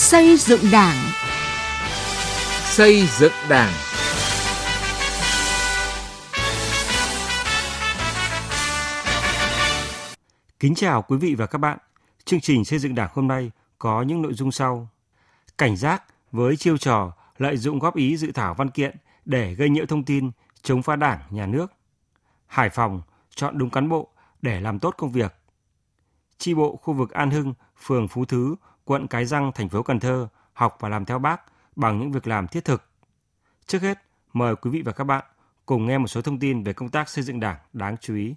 Xây dựng Đảng. Xây dựng Đảng. Kính chào quý vị và các bạn. Chương trình xây dựng Đảng hôm nay có những nội dung sau: Cảnh giác với chiêu trò lợi dụng góp ý dự thảo văn kiện để gây nhiễu thông tin chống phá Đảng, nhà nước. Hải Phòng chọn đúng cán bộ để làm tốt công việc. Chi bộ khu vực An Hưng, phường Phú Thứ, quận Cái Răng, thành phố Cần Thơ học và làm theo bác bằng những việc làm thiết thực. Trước hết, mời quý vị và các bạn cùng nghe một số thông tin về công tác xây dựng Đảng đáng chú ý.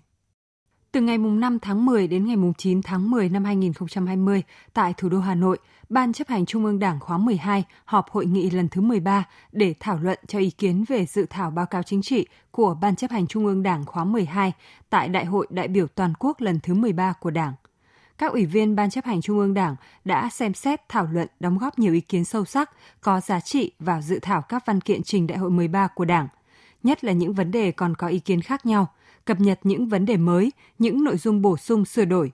Từ ngày 5 tháng 10 đến ngày 9 tháng 10 năm 2020, tại thủ đô Hà Nội, Ban chấp hành Trung ương Đảng khóa 12 họp hội nghị lần thứ 13 để thảo luận cho ý kiến về dự thảo báo cáo chính trị của Ban chấp hành Trung ương Đảng khóa 12 tại Đại hội đại biểu toàn quốc lần thứ 13 của Đảng. Các ủy viên Ban chấp hành Trung ương Đảng đã xem xét, thảo luận, đóng góp nhiều ý kiến sâu sắc, có giá trị vào dự thảo các văn kiện trình Đại hội 13 của Đảng, nhất là những vấn đề còn có ý kiến khác nhau – cập nhật những vấn đề mới, những nội dung bổ sung sửa đổi.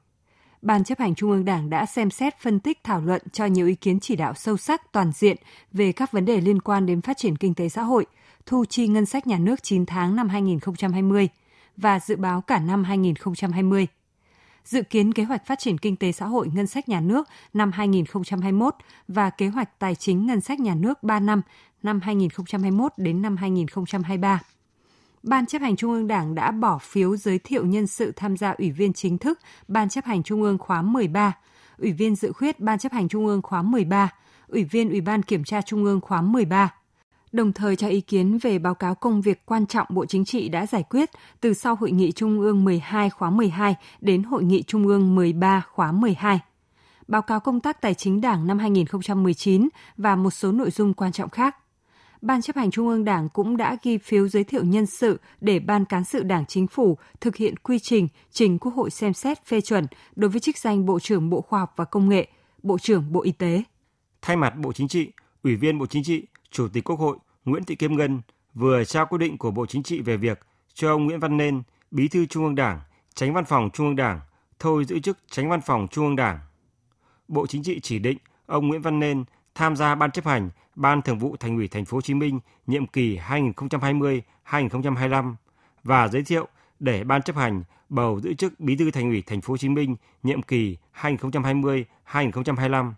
Ban chấp hành Trung ương Đảng đã xem xét phân tích thảo luận cho nhiều ý kiến chỉ đạo sâu sắc toàn diện về các vấn đề liên quan đến phát triển kinh tế xã hội, thu chi ngân sách nhà nước 9 tháng năm 2020 và dự báo cả năm 2020 dự kiến kế hoạch phát triển kinh tế xã hội ngân sách nhà nước năm 2021 và kế hoạch tài chính ngân sách nhà nước 3 năm năm 2021 đến năm 2023. Ban chấp hành Trung ương Đảng đã bỏ phiếu giới thiệu nhân sự tham gia Ủy viên chính thức Ban chấp hành Trung ương khóa 13, Ủy viên dự khuyết Ban chấp hành Trung ương khóa 13, Ủy viên Ủy ban Kiểm tra Trung ương khóa 13 đồng thời cho ý kiến về báo cáo công việc quan trọng Bộ Chính trị đã giải quyết từ sau Hội nghị Trung ương 12 khóa 12 đến Hội nghị Trung ương 13 khóa 12. Báo cáo công tác tài chính Đảng năm 2019 và một số nội dung quan trọng khác. Ban chấp hành Trung ương Đảng cũng đã ghi phiếu giới thiệu nhân sự để Ban Cán sự Đảng Chính phủ thực hiện quy trình trình Quốc hội xem xét phê chuẩn đối với chức danh Bộ trưởng Bộ Khoa học và Công nghệ, Bộ trưởng Bộ Y tế. Thay mặt Bộ Chính trị, Ủy viên Bộ Chính trị, Chủ tịch Quốc hội Nguyễn Thị Kim Ngân vừa trao quyết định của Bộ Chính trị về việc cho ông Nguyễn Văn Nên, Bí thư Trung ương Đảng, Tránh Văn phòng Trung ương Đảng, thôi giữ chức Tránh Văn phòng Trung ương Đảng. Bộ Chính trị chỉ định ông Nguyễn Văn Nên tham gia ban chấp hành Ban Thường vụ Thành ủy Thành phố Hồ Chí Minh nhiệm kỳ 2020-2025 và giới thiệu để ban chấp hành bầu giữ chức Bí thư Thành ủy Thành phố Hồ Chí Minh nhiệm kỳ 2020-2025.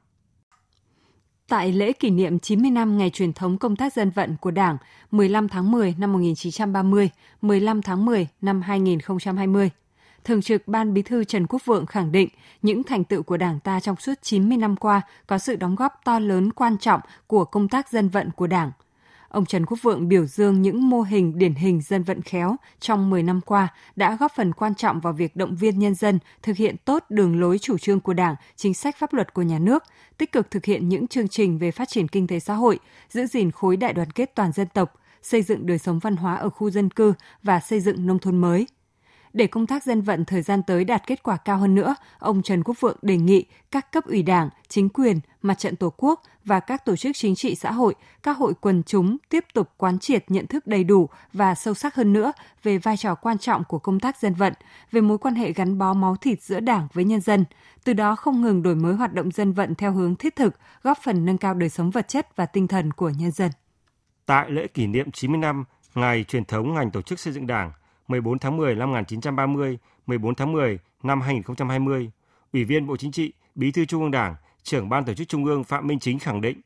Tại lễ kỷ niệm 90 năm ngày truyền thống công tác dân vận của Đảng 15 tháng 10 năm 1930, 15 tháng 10 năm 2020, Thường trực Ban Bí thư Trần Quốc Vượng khẳng định những thành tựu của Đảng ta trong suốt 90 năm qua có sự đóng góp to lớn quan trọng của công tác dân vận của Đảng. Ông Trần Quốc Vượng biểu dương những mô hình điển hình dân vận khéo trong 10 năm qua đã góp phần quan trọng vào việc động viên nhân dân thực hiện tốt đường lối chủ trương của Đảng, chính sách pháp luật của nhà nước, tích cực thực hiện những chương trình về phát triển kinh tế xã hội, giữ gìn khối đại đoàn kết toàn dân tộc, xây dựng đời sống văn hóa ở khu dân cư và xây dựng nông thôn mới – để công tác dân vận thời gian tới đạt kết quả cao hơn nữa, ông Trần Quốc Vượng đề nghị các cấp ủy đảng, chính quyền, mặt trận tổ quốc và các tổ chức chính trị xã hội, các hội quần chúng tiếp tục quán triệt nhận thức đầy đủ và sâu sắc hơn nữa về vai trò quan trọng của công tác dân vận, về mối quan hệ gắn bó máu thịt giữa đảng với nhân dân, từ đó không ngừng đổi mới hoạt động dân vận theo hướng thiết thực, góp phần nâng cao đời sống vật chất và tinh thần của nhân dân. Tại lễ kỷ niệm 90 năm ngày truyền thống ngành tổ chức xây dựng Đảng, 14 tháng 10 năm 1930, 14 tháng 10 năm 2020, Ủy viên Bộ Chính trị, Bí thư Trung ương Đảng, trưởng Ban Tổ chức Trung ương Phạm Minh Chính khẳng định,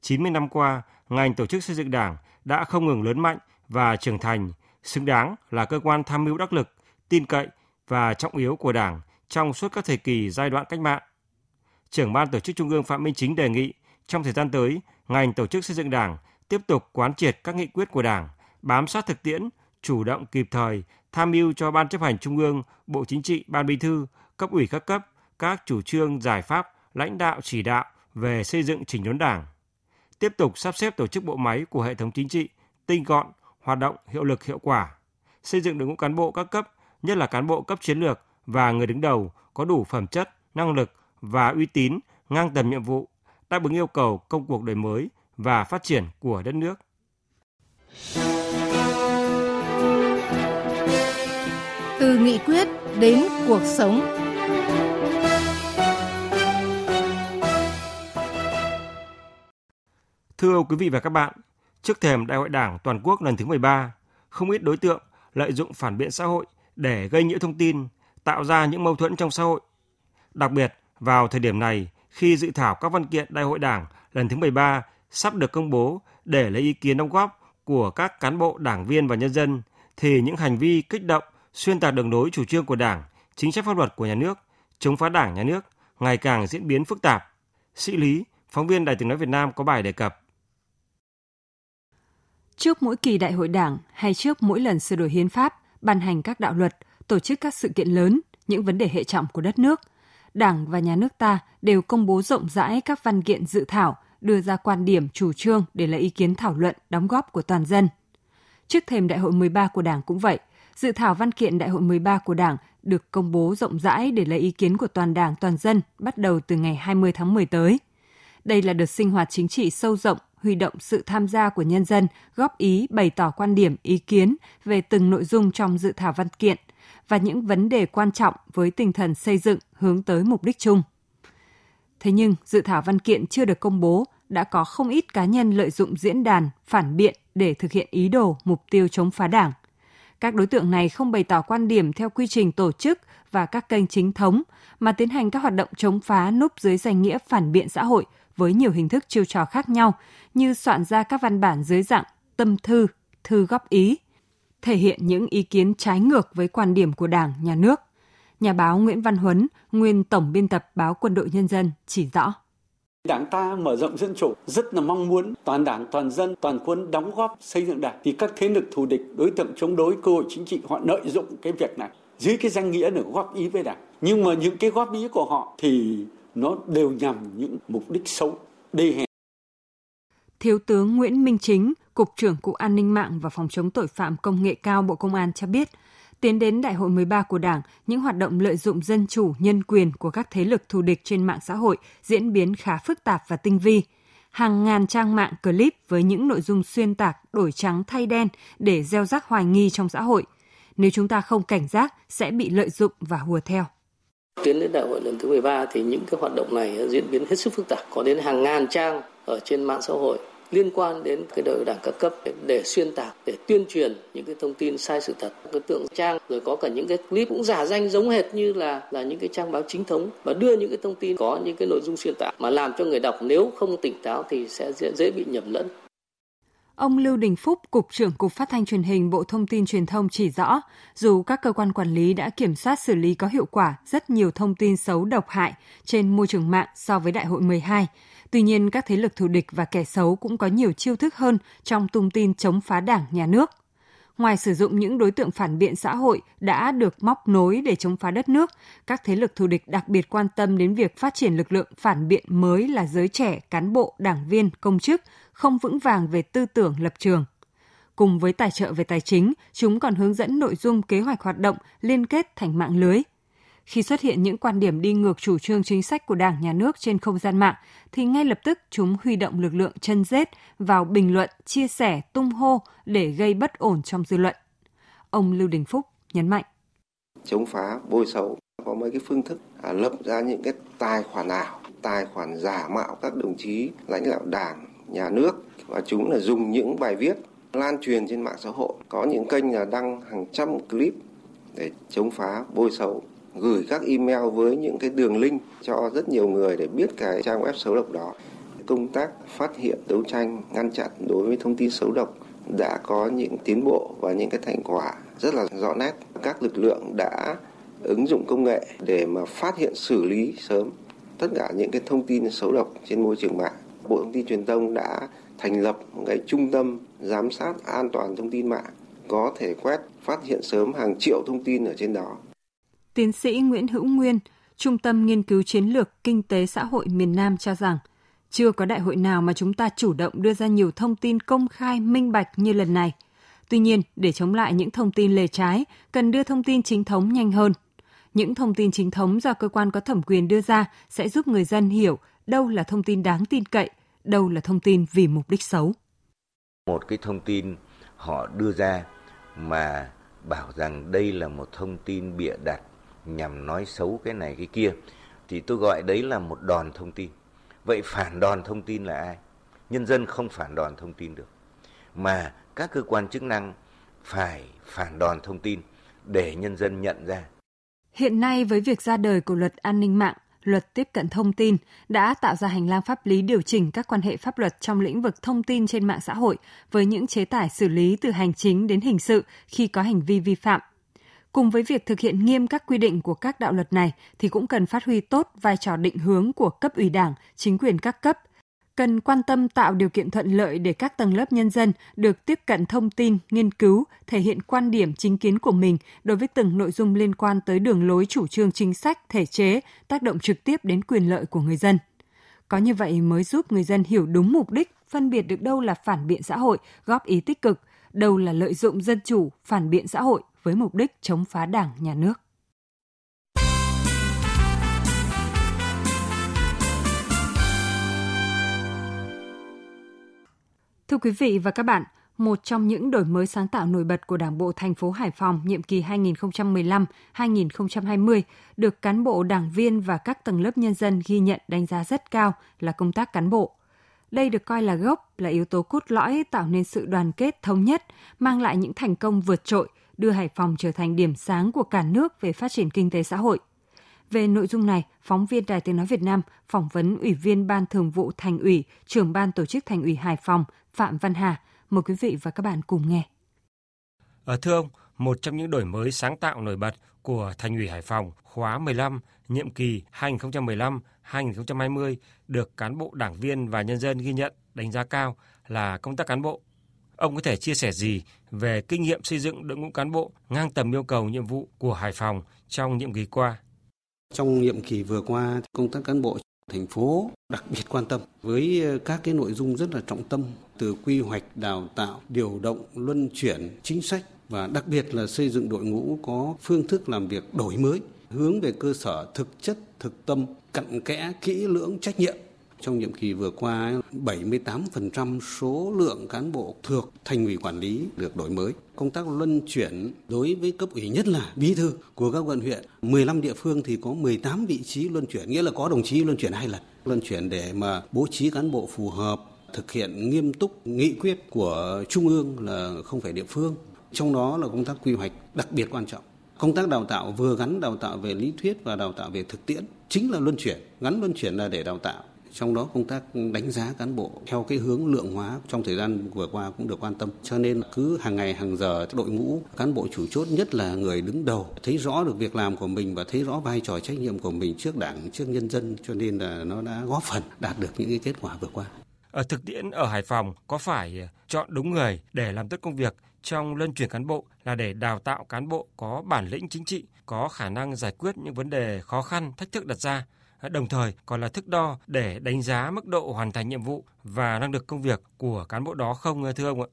90 năm qua, ngành tổ chức xây dựng Đảng đã không ngừng lớn mạnh và trưởng thành, xứng đáng là cơ quan tham mưu đắc lực, tin cậy và trọng yếu của Đảng trong suốt các thời kỳ giai đoạn cách mạng. Trưởng Ban Tổ chức Trung ương Phạm Minh Chính đề nghị trong thời gian tới, ngành tổ chức xây dựng Đảng tiếp tục quán triệt các nghị quyết của Đảng, bám sát thực tiễn, chủ động kịp thời tham mưu cho Ban chấp hành Trung ương, Bộ Chính trị, Ban Bí thư, cấp ủy các cấp các chủ trương giải pháp lãnh đạo chỉ đạo về xây dựng chỉnh đốn Đảng. Tiếp tục sắp xếp tổ chức bộ máy của hệ thống chính trị tinh gọn, hoạt động hiệu lực hiệu quả, xây dựng đội ngũ cán bộ các cấp, nhất là cán bộ cấp chiến lược và người đứng đầu có đủ phẩm chất, năng lực và uy tín ngang tầm nhiệm vụ, đáp ứng yêu cầu công cuộc đổi mới và phát triển của đất nước. Từ nghị quyết đến cuộc sống. Thưa quý vị và các bạn, trước thềm Đại hội Đảng toàn quốc lần thứ 13, không ít đối tượng lợi dụng phản biện xã hội để gây nhiễu thông tin, tạo ra những mâu thuẫn trong xã hội. Đặc biệt, vào thời điểm này, khi dự thảo các văn kiện Đại hội Đảng lần thứ 13 sắp được công bố để lấy ý kiến đóng góp của các cán bộ, đảng viên và nhân dân, thì những hành vi kích động, xuyên tạc đường lối chủ trương của Đảng, chính sách pháp luật của nhà nước, chống phá Đảng, nhà nước ngày càng diễn biến phức tạp. Sĩ Lý, phóng viên Đài tiếng nói Việt Nam có bài đề cập. Trước mỗi kỳ đại hội Đảng hay trước mỗi lần sửa đổi hiến pháp, ban hành các đạo luật, tổ chức các sự kiện lớn, những vấn đề hệ trọng của đất nước, Đảng và nhà nước ta đều công bố rộng rãi các văn kiện dự thảo, đưa ra quan điểm, chủ trương để lấy ý kiến thảo luận, đóng góp của toàn dân. Trước thềm Đại hội 13 của Đảng cũng vậy, dự thảo văn kiện Đại hội 13 của Đảng được công bố rộng rãi để lấy ý kiến của toàn Đảng, toàn dân bắt đầu từ ngày 20 tháng 10 tới. Đây là đợt sinh hoạt chính trị sâu rộng, huy động sự tham gia của nhân dân, góp ý, bày tỏ quan điểm, ý kiến về từng nội dung trong dự thảo văn kiện và những vấn đề quan trọng với tinh thần xây dựng hướng tới mục đích chung. Thế nhưng, dự thảo văn kiện chưa được công bố đã có không ít cá nhân lợi dụng diễn đàn, phản biện để thực hiện ý đồ, mục tiêu chống phá đảng. Các đối tượng này không bày tỏ quan điểm theo quy trình tổ chức và các kênh chính thống, mà tiến hành các hoạt động chống phá núp dưới danh nghĩa phản biện xã hội với nhiều hình thức chiêu trò khác nhau như soạn ra các văn bản dưới dạng tâm thư, thư góp ý, thể hiện những ý kiến trái ngược với quan điểm của Đảng, Nhà nước. Nhà báo Nguyễn Văn Huấn, nguyên tổng biên tập báo Quân đội Nhân dân chỉ rõ. Đảng ta mở rộng dân chủ rất là mong muốn toàn đảng, toàn dân, toàn quân đóng góp xây dựng đảng thì các thế lực thù địch, đối tượng chống đối cơ hội chính trị họ lợi dụng cái việc này dưới cái danh nghĩa là góp ý với đảng. Nhưng mà những cái góp ý của họ thì nó đều nhằm những mục đích xấu, đê hèn. Thiếu tướng Nguyễn Minh Chính, Cục trưởng Cục An ninh mạng và Phòng chống tội phạm công nghệ cao Bộ Công an cho biết, tiến đến Đại hội 13 của Đảng, những hoạt động lợi dụng dân chủ, nhân quyền của các thế lực thù địch trên mạng xã hội diễn biến khá phức tạp và tinh vi. Hàng ngàn trang mạng clip với những nội dung xuyên tạc, đổi trắng thay đen để gieo rắc hoài nghi trong xã hội. Nếu chúng ta không cảnh giác sẽ bị lợi dụng và hùa theo. Tiến đến đại hội lần thứ 13 thì những cái hoạt động này diễn biến hết sức phức tạp, có đến hàng ngàn trang ở trên mạng xã hội liên quan đến cái đội đảng các cấp để xuyên tạc để tuyên truyền những cái thông tin sai sự thật. Cái tượng trang rồi có cả những cái clip cũng giả danh giống hệt như là là những cái trang báo chính thống và đưa những cái thông tin có những cái nội dung xuyên tạc mà làm cho người đọc nếu không tỉnh táo thì sẽ dễ, dễ bị nhầm lẫn. Ông Lưu Đình Phúc, Cục trưởng Cục Phát thanh Truyền hình Bộ Thông tin Truyền thông chỉ rõ, dù các cơ quan quản lý đã kiểm soát xử lý có hiệu quả rất nhiều thông tin xấu độc hại trên môi trường mạng so với Đại hội 12, Tuy nhiên, các thế lực thù địch và kẻ xấu cũng có nhiều chiêu thức hơn trong tung tin chống phá đảng, nhà nước. Ngoài sử dụng những đối tượng phản biện xã hội đã được móc nối để chống phá đất nước, các thế lực thù địch đặc biệt quan tâm đến việc phát triển lực lượng phản biện mới là giới trẻ, cán bộ, đảng viên, công chức, không vững vàng về tư tưởng lập trường. Cùng với tài trợ về tài chính, chúng còn hướng dẫn nội dung kế hoạch hoạt động liên kết thành mạng lưới – khi xuất hiện những quan điểm đi ngược chủ trương chính sách của Đảng, Nhà nước trên không gian mạng, thì ngay lập tức chúng huy động lực lượng chân rết vào bình luận, chia sẻ, tung hô để gây bất ổn trong dư luận. Ông Lưu Đình Phúc nhấn mạnh. Chống phá, bôi xấu có mấy cái phương thức à, lập ra những cái tài khoản ảo, tài khoản giả mạo các đồng chí lãnh đạo đảng, nhà nước và chúng là dùng những bài viết lan truyền trên mạng xã hội có những kênh là đăng hàng trăm clip để chống phá bôi xấu gửi các email với những cái đường link cho rất nhiều người để biết cái trang web xấu độc đó. Công tác phát hiện, đấu tranh, ngăn chặn đối với thông tin xấu độc đã có những tiến bộ và những cái thành quả rất là rõ nét. Các lực lượng đã ứng dụng công nghệ để mà phát hiện xử lý sớm tất cả những cái thông tin xấu độc trên môi trường mạng. Bộ Thông tin Truyền thông đã thành lập một cái trung tâm giám sát an toàn thông tin mạng có thể quét phát hiện sớm hàng triệu thông tin ở trên đó Tiến sĩ Nguyễn Hữu Nguyên, Trung tâm Nghiên cứu Chiến lược Kinh tế Xã hội miền Nam cho rằng, chưa có đại hội nào mà chúng ta chủ động đưa ra nhiều thông tin công khai, minh bạch như lần này. Tuy nhiên, để chống lại những thông tin lề trái, cần đưa thông tin chính thống nhanh hơn. Những thông tin chính thống do cơ quan có thẩm quyền đưa ra sẽ giúp người dân hiểu đâu là thông tin đáng tin cậy, đâu là thông tin vì mục đích xấu. Một cái thông tin họ đưa ra mà bảo rằng đây là một thông tin bịa đặt nhằm nói xấu cái này cái kia thì tôi gọi đấy là một đòn thông tin vậy phản đòn thông tin là ai nhân dân không phản đòn thông tin được mà các cơ quan chức năng phải phản đòn thông tin để nhân dân nhận ra. Hiện nay với việc ra đời của luật an ninh mạng, luật tiếp cận thông tin đã tạo ra hành lang pháp lý điều chỉnh các quan hệ pháp luật trong lĩnh vực thông tin trên mạng xã hội với những chế tài xử lý từ hành chính đến hình sự khi có hành vi vi phạm. Cùng với việc thực hiện nghiêm các quy định của các đạo luật này thì cũng cần phát huy tốt vai trò định hướng của cấp ủy Đảng, chính quyền các cấp cần quan tâm tạo điều kiện thuận lợi để các tầng lớp nhân dân được tiếp cận thông tin, nghiên cứu, thể hiện quan điểm chính kiến của mình đối với từng nội dung liên quan tới đường lối chủ trương chính sách, thể chế, tác động trực tiếp đến quyền lợi của người dân. Có như vậy mới giúp người dân hiểu đúng mục đích, phân biệt được đâu là phản biện xã hội, góp ý tích cực, đâu là lợi dụng dân chủ, phản biện xã hội với mục đích chống phá đảng, nhà nước. Thưa quý vị và các bạn, một trong những đổi mới sáng tạo nổi bật của Đảng bộ thành phố Hải Phòng nhiệm kỳ 2015-2020 được cán bộ, đảng viên và các tầng lớp nhân dân ghi nhận đánh giá rất cao là công tác cán bộ. Đây được coi là gốc, là yếu tố cốt lõi tạo nên sự đoàn kết thống nhất, mang lại những thành công vượt trội, đưa Hải Phòng trở thành điểm sáng của cả nước về phát triển kinh tế xã hội – về nội dung này, phóng viên Đài Tiếng Nói Việt Nam phỏng vấn Ủy viên Ban Thường vụ Thành ủy, trưởng Ban Tổ chức Thành ủy Hải Phòng Phạm Văn Hà. Mời quý vị và các bạn cùng nghe. Ở thưa ông, một trong những đổi mới sáng tạo nổi bật của Thành ủy Hải Phòng khóa 15, nhiệm kỳ 2020 được cán bộ đảng viên và nhân dân ghi nhận, đánh giá cao là công tác cán bộ. Ông có thể chia sẻ gì về kinh nghiệm xây dựng đội ngũ cán bộ ngang tầm yêu cầu nhiệm vụ của Hải Phòng trong nhiệm kỳ qua? Trong nhiệm kỳ vừa qua, công tác cán bộ thành phố đặc biệt quan tâm với các cái nội dung rất là trọng tâm từ quy hoạch đào tạo điều động luân chuyển chính sách và đặc biệt là xây dựng đội ngũ có phương thức làm việc đổi mới hướng về cơ sở thực chất thực tâm cặn kẽ kỹ lưỡng trách nhiệm trong nhiệm kỳ vừa qua, 78% số lượng cán bộ thuộc thành ủy quản lý được đổi mới. Công tác luân chuyển đối với cấp ủy nhất là bí thư của các quận huyện. 15 địa phương thì có 18 vị trí luân chuyển, nghĩa là có đồng chí luân chuyển hai lần. Luân chuyển để mà bố trí cán bộ phù hợp, thực hiện nghiêm túc nghị quyết của Trung ương là không phải địa phương. Trong đó là công tác quy hoạch đặc biệt quan trọng. Công tác đào tạo vừa gắn đào tạo về lý thuyết và đào tạo về thực tiễn chính là luân chuyển, gắn luân chuyển là để đào tạo. Trong đó công tác đánh giá cán bộ theo cái hướng lượng hóa trong thời gian vừa qua cũng được quan tâm. Cho nên cứ hàng ngày hàng giờ đội ngũ cán bộ chủ chốt nhất là người đứng đầu thấy rõ được việc làm của mình và thấy rõ vai trò trách nhiệm của mình trước đảng trước nhân dân cho nên là nó đã góp phần đạt được những cái kết quả vừa qua. Ở thực tiễn ở Hải Phòng có phải chọn đúng người để làm tốt công việc trong luân chuyển cán bộ là để đào tạo cán bộ có bản lĩnh chính trị, có khả năng giải quyết những vấn đề khó khăn, thách thức đặt ra đồng thời còn là thước đo để đánh giá mức độ hoàn thành nhiệm vụ và năng lực công việc của cán bộ đó không thưa ông ạ?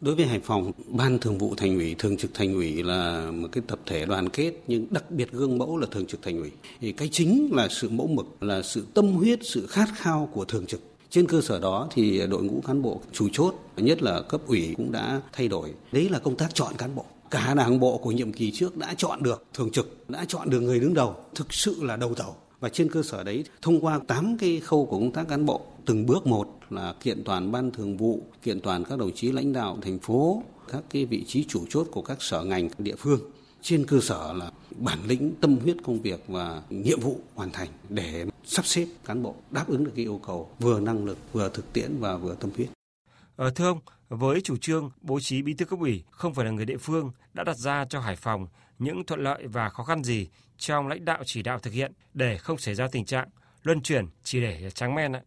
Đối với Hải Phòng, Ban Thường vụ Thành ủy, Thường trực Thành ủy là một cái tập thể đoàn kết nhưng đặc biệt gương mẫu là Thường trực Thành ủy. Thì cái chính là sự mẫu mực, là sự tâm huyết, sự khát khao của Thường trực. Trên cơ sở đó thì đội ngũ cán bộ chủ chốt, nhất là cấp ủy cũng đã thay đổi. Đấy là công tác chọn cán bộ. Cả đảng bộ của nhiệm kỳ trước đã chọn được thường trực, đã chọn được người đứng đầu, thực sự là đầu tàu và trên cơ sở đấy thông qua 8 cái khâu của công tác cán bộ từng bước một là kiện toàn ban thường vụ kiện toàn các đồng chí lãnh đạo thành phố các cái vị trí chủ chốt của các sở ngành địa phương trên cơ sở là bản lĩnh tâm huyết công việc và nhiệm vụ hoàn thành để sắp xếp cán bộ đáp ứng được cái yêu cầu vừa năng lực vừa thực tiễn và vừa tâm huyết Ờ, thưa ông, với chủ trương bố trí bí thư cấp ủy không phải là người địa phương đã đặt ra cho Hải Phòng những thuận lợi và khó khăn gì trong lãnh đạo chỉ đạo thực hiện để không xảy ra tình trạng luân chuyển chỉ để trắng men ạ?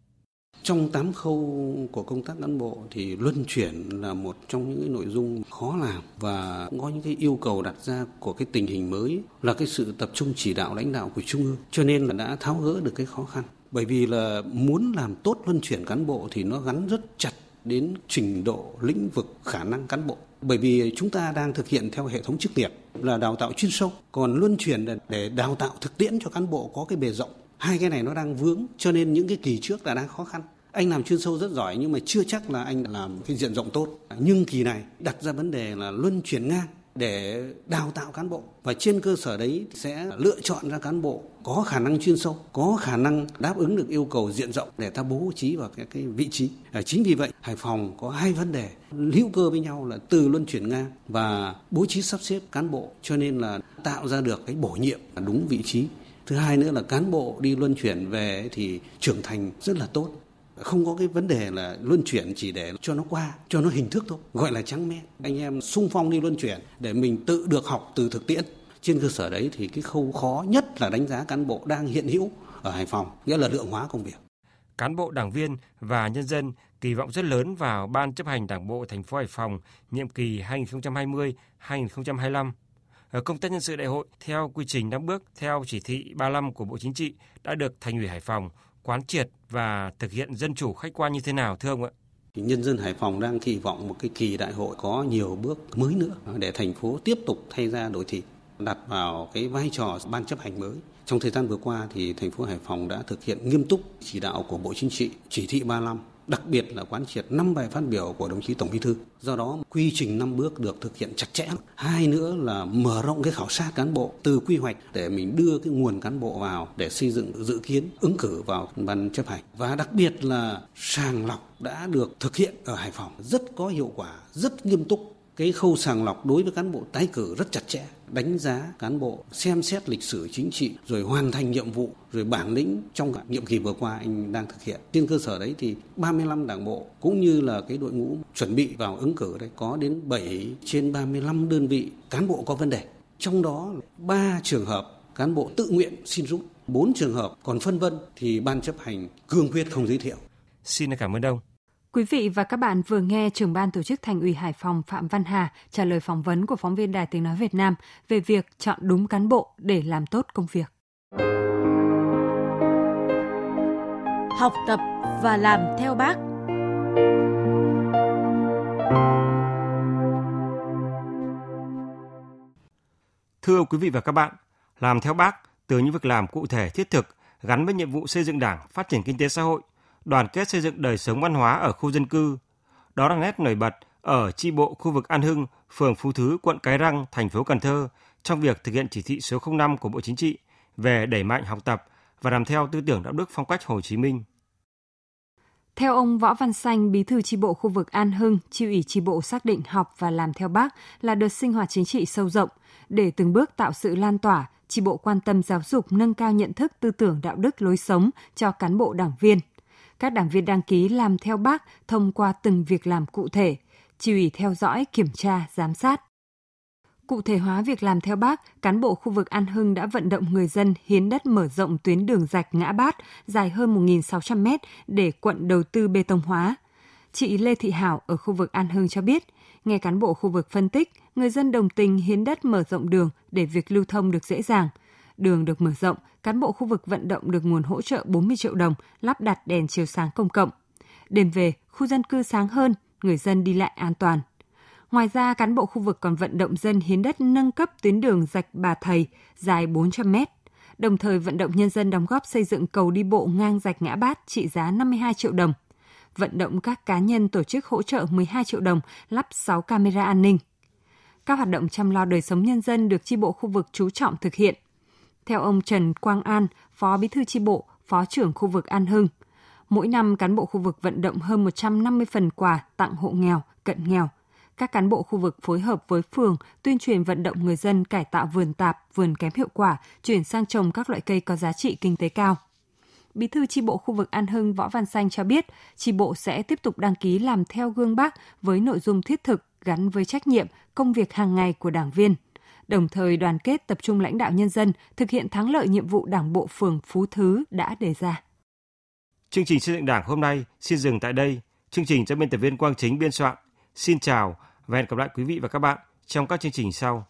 Trong tám khâu của công tác cán bộ thì luân chuyển là một trong những cái nội dung khó làm và có những cái yêu cầu đặt ra của cái tình hình mới là cái sự tập trung chỉ đạo lãnh đạo của Trung ương. Cho nên là đã tháo gỡ được cái khó khăn. Bởi vì là muốn làm tốt luân chuyển cán bộ thì nó gắn rất chặt đến trình độ lĩnh vực khả năng cán bộ bởi vì chúng ta đang thực hiện theo hệ thống chức nghiệp là đào tạo chuyên sâu, còn luân chuyển để đào tạo thực tiễn cho cán bộ có cái bề rộng hai cái này nó đang vướng, cho nên những cái kỳ trước là đang khó khăn anh làm chuyên sâu rất giỏi nhưng mà chưa chắc là anh làm cái diện rộng tốt nhưng kỳ này đặt ra vấn đề là luân chuyển ngang để đào tạo cán bộ và trên cơ sở đấy sẽ lựa chọn ra cán bộ có khả năng chuyên sâu, có khả năng đáp ứng được yêu cầu diện rộng để ta bố trí vào cái, cái vị trí. À, chính vì vậy Hải Phòng có hai vấn đề hữu cơ với nhau là từ luân chuyển ngang và bố trí sắp xếp cán bộ cho nên là tạo ra được cái bổ nhiệm đúng vị trí. Thứ hai nữa là cán bộ đi luân chuyển về thì trưởng thành rất là tốt không có cái vấn đề là luân chuyển chỉ để cho nó qua, cho nó hình thức thôi. Gọi là trắng men. Anh em sung phong đi luân chuyển để mình tự được học từ thực tiễn. Trên cơ sở đấy thì cái khâu khó nhất là đánh giá cán bộ đang hiện hữu ở Hải Phòng, nghĩa là lượng hóa công việc. Cán bộ đảng viên và nhân dân kỳ vọng rất lớn vào ban chấp hành Đảng bộ thành phố Hải Phòng nhiệm kỳ 2020-2025. Ở công tác nhân sự đại hội, theo quy trình năm bước, theo chỉ thị 35 của Bộ Chính trị đã được Thành ủy Hải Phòng quán triệt và thực hiện dân chủ khách quan như thế nào thưa ông ạ? Nhân dân Hải Phòng đang kỳ vọng một cái kỳ đại hội có nhiều bước mới nữa để thành phố tiếp tục thay ra đổi thịt, đặt vào cái vai trò ban chấp hành mới. Trong thời gian vừa qua thì thành phố Hải Phòng đã thực hiện nghiêm túc chỉ đạo của Bộ Chính trị, chỉ thị 35 đặc biệt là quán triệt năm bài phát biểu của đồng chí Tổng Bí thư. Do đó quy trình năm bước được thực hiện chặt chẽ. Hai nữa là mở rộng cái khảo sát cán bộ từ quy hoạch để mình đưa cái nguồn cán bộ vào để xây dựng dự kiến ứng cử vào ban chấp hành. Và đặc biệt là sàng lọc đã được thực hiện ở Hải Phòng rất có hiệu quả, rất nghiêm túc cái khâu sàng lọc đối với cán bộ tái cử rất chặt chẽ, đánh giá cán bộ, xem xét lịch sử chính trị, rồi hoàn thành nhiệm vụ, rồi bản lĩnh trong nhiệm kỳ vừa qua anh đang thực hiện. Trên cơ sở đấy thì 35 đảng bộ cũng như là cái đội ngũ chuẩn bị vào ứng cử đấy có đến 7 trên 35 đơn vị cán bộ có vấn đề. Trong đó ba trường hợp cán bộ tự nguyện xin rút, bốn trường hợp còn phân vân thì ban chấp hành cương quyết không giới thiệu. Xin cảm ơn ông. Quý vị và các bạn vừa nghe trưởng ban tổ chức Thành ủy Hải Phòng Phạm Văn Hà trả lời phỏng vấn của phóng viên Đài Tiếng Nói Việt Nam về việc chọn đúng cán bộ để làm tốt công việc. Học tập và làm theo bác. Thưa quý vị và các bạn, làm theo bác từ những việc làm cụ thể thiết thực gắn với nhiệm vụ xây dựng Đảng, phát triển kinh tế xã hội – đoàn kết xây dựng đời sống văn hóa ở khu dân cư. Đó là nét nổi bật ở chi bộ khu vực An Hưng, phường Phú Thứ, quận Cái Răng, thành phố Cần Thơ trong việc thực hiện chỉ thị số 05 của Bộ Chính trị về đẩy mạnh học tập và làm theo tư tưởng đạo đức phong cách Hồ Chí Minh. Theo ông Võ Văn Xanh, bí thư chi bộ khu vực An Hưng, chi ủy chi bộ xác định học và làm theo bác là đợt sinh hoạt chính trị sâu rộng để từng bước tạo sự lan tỏa, chi bộ quan tâm giáo dục nâng cao nhận thức tư tưởng đạo đức lối sống cho cán bộ đảng viên – các đảng viên đăng ký làm theo bác thông qua từng việc làm cụ thể, chỉ ủy theo dõi, kiểm tra, giám sát. Cụ thể hóa việc làm theo bác, cán bộ khu vực An Hưng đã vận động người dân hiến đất mở rộng tuyến đường rạch ngã bát dài hơn 1.600 mét để quận đầu tư bê tông hóa. Chị Lê Thị Hảo ở khu vực An Hưng cho biết, nghe cán bộ khu vực phân tích, người dân đồng tình hiến đất mở rộng đường để việc lưu thông được dễ dàng – đường được mở rộng, cán bộ khu vực vận động được nguồn hỗ trợ 40 triệu đồng lắp đặt đèn chiếu sáng công cộng. Đêm về, khu dân cư sáng hơn, người dân đi lại an toàn. Ngoài ra, cán bộ khu vực còn vận động dân hiến đất nâng cấp tuyến đường rạch Bà Thầy dài 400 mét, đồng thời vận động nhân dân đóng góp xây dựng cầu đi bộ ngang rạch Ngã Bát trị giá 52 triệu đồng, vận động các cá nhân tổ chức hỗ trợ 12 triệu đồng lắp 6 camera an ninh. Các hoạt động chăm lo đời sống nhân dân được chi bộ khu vực chú trọng thực hiện. Theo ông Trần Quang An, Phó Bí thư chi bộ, Phó trưởng khu vực An Hưng, mỗi năm cán bộ khu vực vận động hơn 150 phần quà tặng hộ nghèo, cận nghèo. Các cán bộ khu vực phối hợp với phường tuyên truyền vận động người dân cải tạo vườn tạp, vườn kém hiệu quả, chuyển sang trồng các loại cây có giá trị kinh tế cao. Bí thư chi bộ khu vực An Hưng Võ Văn Xanh cho biết, chi bộ sẽ tiếp tục đăng ký làm theo gương bác với nội dung thiết thực gắn với trách nhiệm, công việc hàng ngày của đảng viên – đồng thời đoàn kết tập trung lãnh đạo nhân dân, thực hiện thắng lợi nhiệm vụ Đảng bộ phường Phú Thứ đã đề ra. Chương trình xây dựng Đảng hôm nay xin dừng tại đây. Chương trình do biên tập viên Quang Chính biên soạn. Xin chào và hẹn gặp lại quý vị và các bạn trong các chương trình sau.